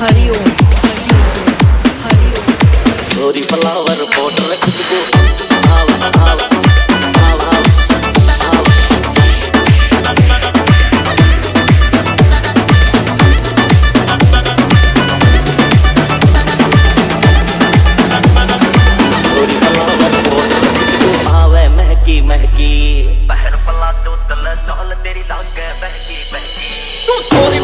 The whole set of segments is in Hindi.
हरिओम हरी फ्लावर महकी पहर पला जो चल चाल तेरी लागे बहकी बहकी तू चोरी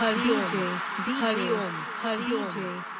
Hari Om, Hari Om, Hari Om.